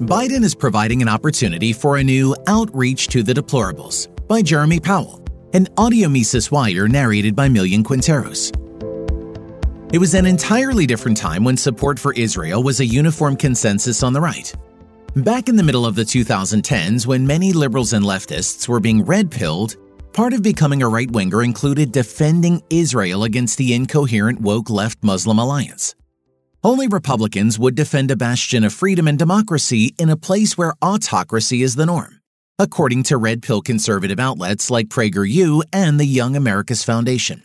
Biden is providing an opportunity for a new Outreach to the Deplorables by Jeremy Powell, an audio Mises Wire narrated by Millian Quinteros. It was an entirely different time when support for Israel was a uniform consensus on the right. Back in the middle of the 2010s, when many liberals and leftists were being red pilled, part of becoming a right winger included defending Israel against the incoherent woke left Muslim alliance. Only Republicans would defend a bastion of freedom and democracy in a place where autocracy is the norm, according to red pill conservative outlets like PragerU and the Young America's Foundation.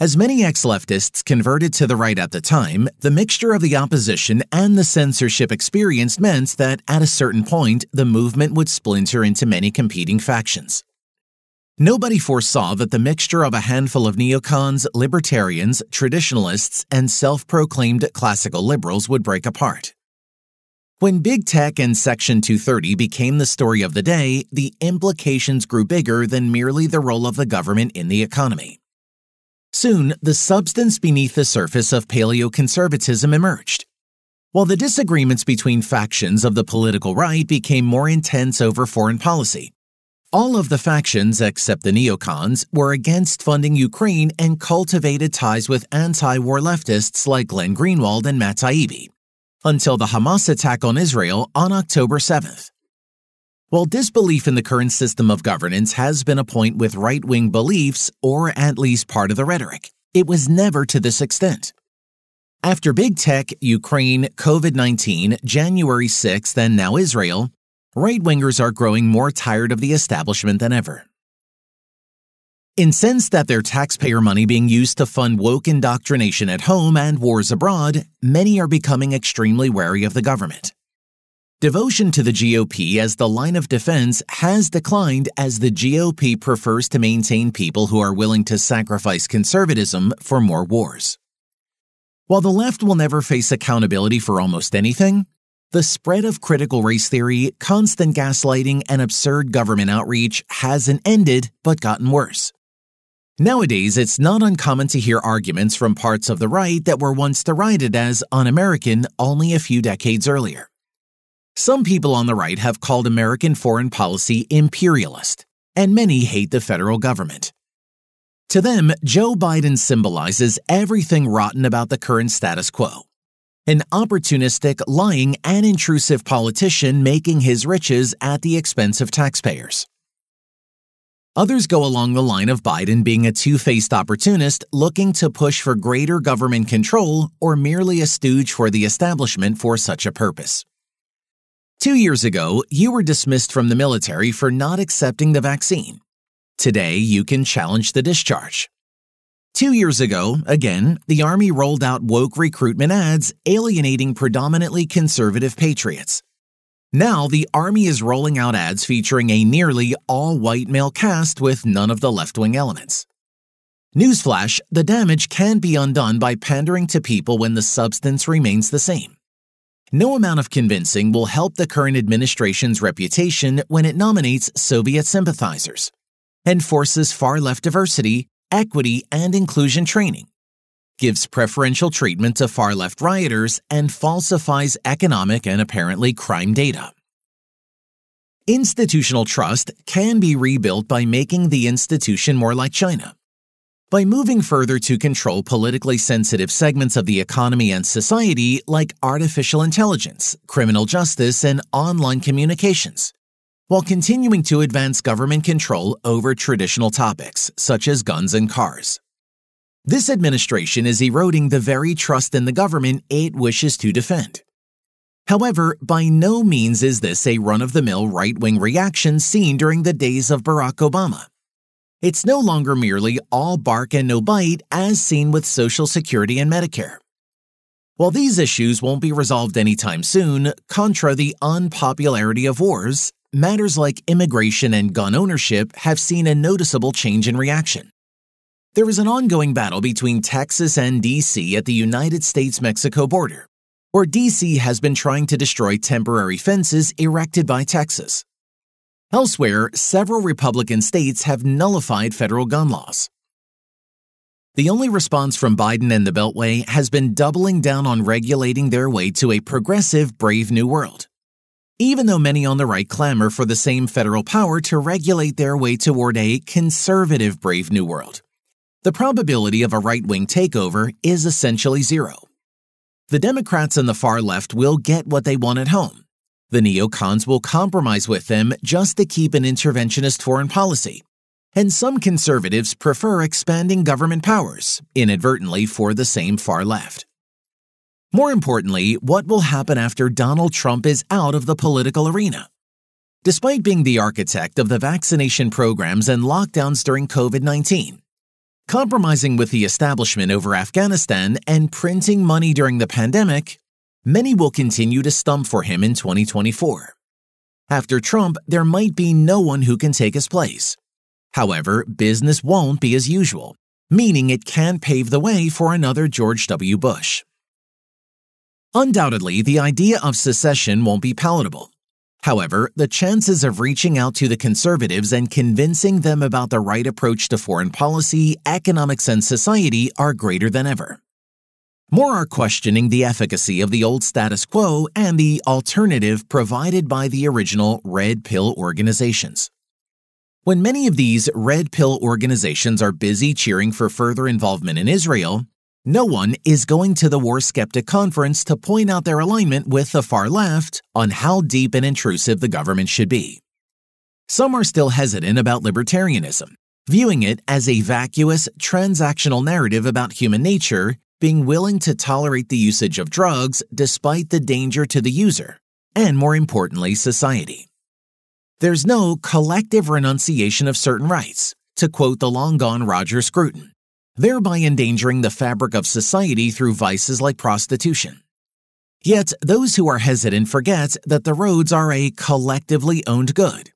As many ex leftists converted to the right at the time, the mixture of the opposition and the censorship experienced meant that at a certain point, the movement would splinter into many competing factions. Nobody foresaw that the mixture of a handful of neocons, libertarians, traditionalists, and self proclaimed classical liberals would break apart. When big tech and Section 230 became the story of the day, the implications grew bigger than merely the role of the government in the economy. Soon, the substance beneath the surface of paleoconservatism emerged. While the disagreements between factions of the political right became more intense over foreign policy, all of the factions except the neocons were against funding Ukraine and cultivated ties with anti-war leftists like Glenn Greenwald and Matt Taibbi, until the Hamas attack on Israel on October 7th. While disbelief in the current system of governance has been a point with right wing beliefs, or at least part of the rhetoric, it was never to this extent. After big tech, Ukraine, COVID 19, January 6th, and now Israel, right wingers are growing more tired of the establishment than ever. Incensed at their taxpayer money being used to fund woke indoctrination at home and wars abroad, many are becoming extremely wary of the government. Devotion to the GOP as the line of defense has declined as the GOP prefers to maintain people who are willing to sacrifice conservatism for more wars. While the left will never face accountability for almost anything, the spread of critical race theory, constant gaslighting, and absurd government outreach hasn't ended but gotten worse. Nowadays, it's not uncommon to hear arguments from parts of the right that were once derided as un American only a few decades earlier. Some people on the right have called American foreign policy imperialist, and many hate the federal government. To them, Joe Biden symbolizes everything rotten about the current status quo. An opportunistic, lying, and intrusive politician making his riches at the expense of taxpayers. Others go along the line of Biden being a two faced opportunist looking to push for greater government control or merely a stooge for the establishment for such a purpose. Two years ago, you were dismissed from the military for not accepting the vaccine. Today, you can challenge the discharge. Two years ago, again, the Army rolled out woke recruitment ads alienating predominantly conservative patriots. Now, the Army is rolling out ads featuring a nearly all white male cast with none of the left wing elements. Newsflash the damage can be undone by pandering to people when the substance remains the same. No amount of convincing will help the current administration's reputation when it nominates Soviet sympathizers, and forces far left diversity, equity, and inclusion training, gives preferential treatment to far left rioters, and falsifies economic and apparently crime data. Institutional trust can be rebuilt by making the institution more like China by moving further to control politically sensitive segments of the economy and society like artificial intelligence, criminal justice, and online communications, while continuing to advance government control over traditional topics such as guns and cars. This administration is eroding the very trust in the government it wishes to defend. However, by no means is this a run of the mill right wing reaction seen during the days of Barack Obama. It's no longer merely all bark and no bite as seen with Social Security and Medicare. While these issues won't be resolved anytime soon, contra the unpopularity of wars, matters like immigration and gun ownership have seen a noticeable change in reaction. There is an ongoing battle between Texas and DC at the United States Mexico border, where DC has been trying to destroy temporary fences erected by Texas. Elsewhere, several Republican states have nullified federal gun laws. The only response from Biden and the Beltway has been doubling down on regulating their way to a progressive, brave new world, even though many on the right clamor for the same federal power to regulate their way toward a conservative Brave New World. The probability of a right wing takeover is essentially zero. The Democrats and the far left will get what they want at home. The neocons will compromise with them just to keep an interventionist foreign policy. And some conservatives prefer expanding government powers, inadvertently for the same far left. More importantly, what will happen after Donald Trump is out of the political arena? Despite being the architect of the vaccination programs and lockdowns during COVID 19, compromising with the establishment over Afghanistan, and printing money during the pandemic, many will continue to stump for him in 2024. After Trump, there might be no one who can take his place. However, business won't be as usual, meaning it can pave the way for another George W. Bush. Undoubtedly, the idea of secession won't be palatable. However, the chances of reaching out to the conservatives and convincing them about the right approach to foreign policy, economics, and society are greater than ever. More are questioning the efficacy of the old status quo and the alternative provided by the original Red Pill organizations. When many of these Red Pill organizations are busy cheering for further involvement in Israel, no one is going to the War Skeptic Conference to point out their alignment with the far left on how deep and intrusive the government should be. Some are still hesitant about libertarianism, viewing it as a vacuous, transactional narrative about human nature, being willing to tolerate the usage of drugs despite the danger to the user, and more importantly, society. There's no collective renunciation of certain rights, to quote the long gone Roger Scruton thereby endangering the fabric of society through vices like prostitution. Yet, those who are hesitant forget that the roads are a collectively owned good.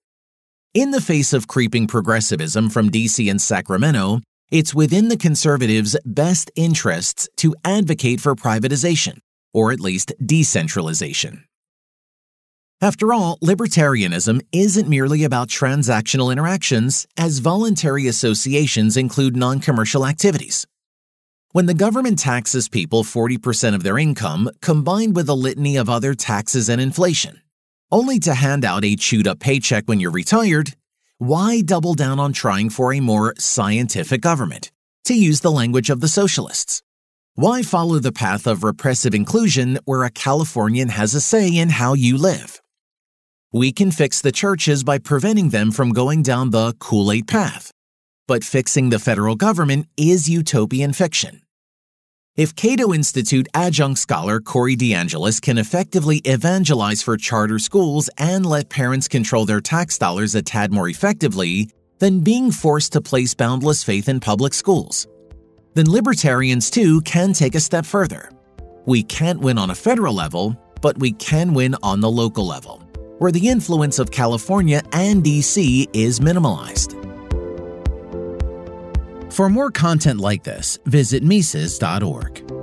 In the face of creeping progressivism from DC and Sacramento, it's within the conservatives' best interests to advocate for privatization, or at least decentralization. After all, libertarianism isn't merely about transactional interactions, as voluntary associations include non commercial activities. When the government taxes people 40% of their income, combined with a litany of other taxes and inflation, only to hand out a chewed up paycheck when you're retired, why double down on trying for a more scientific government, to use the language of the socialists? Why follow the path of repressive inclusion where a Californian has a say in how you live? We can fix the churches by preventing them from going down the Kool Aid path. But fixing the federal government is utopian fiction. If Cato Institute adjunct scholar Corey DeAngelis can effectively evangelize for charter schools and let parents control their tax dollars a tad more effectively than being forced to place boundless faith in public schools, then libertarians too can take a step further. We can't win on a federal level, but we can win on the local level where the influence of California and DC is minimalized. For more content like this, visit Mises.org.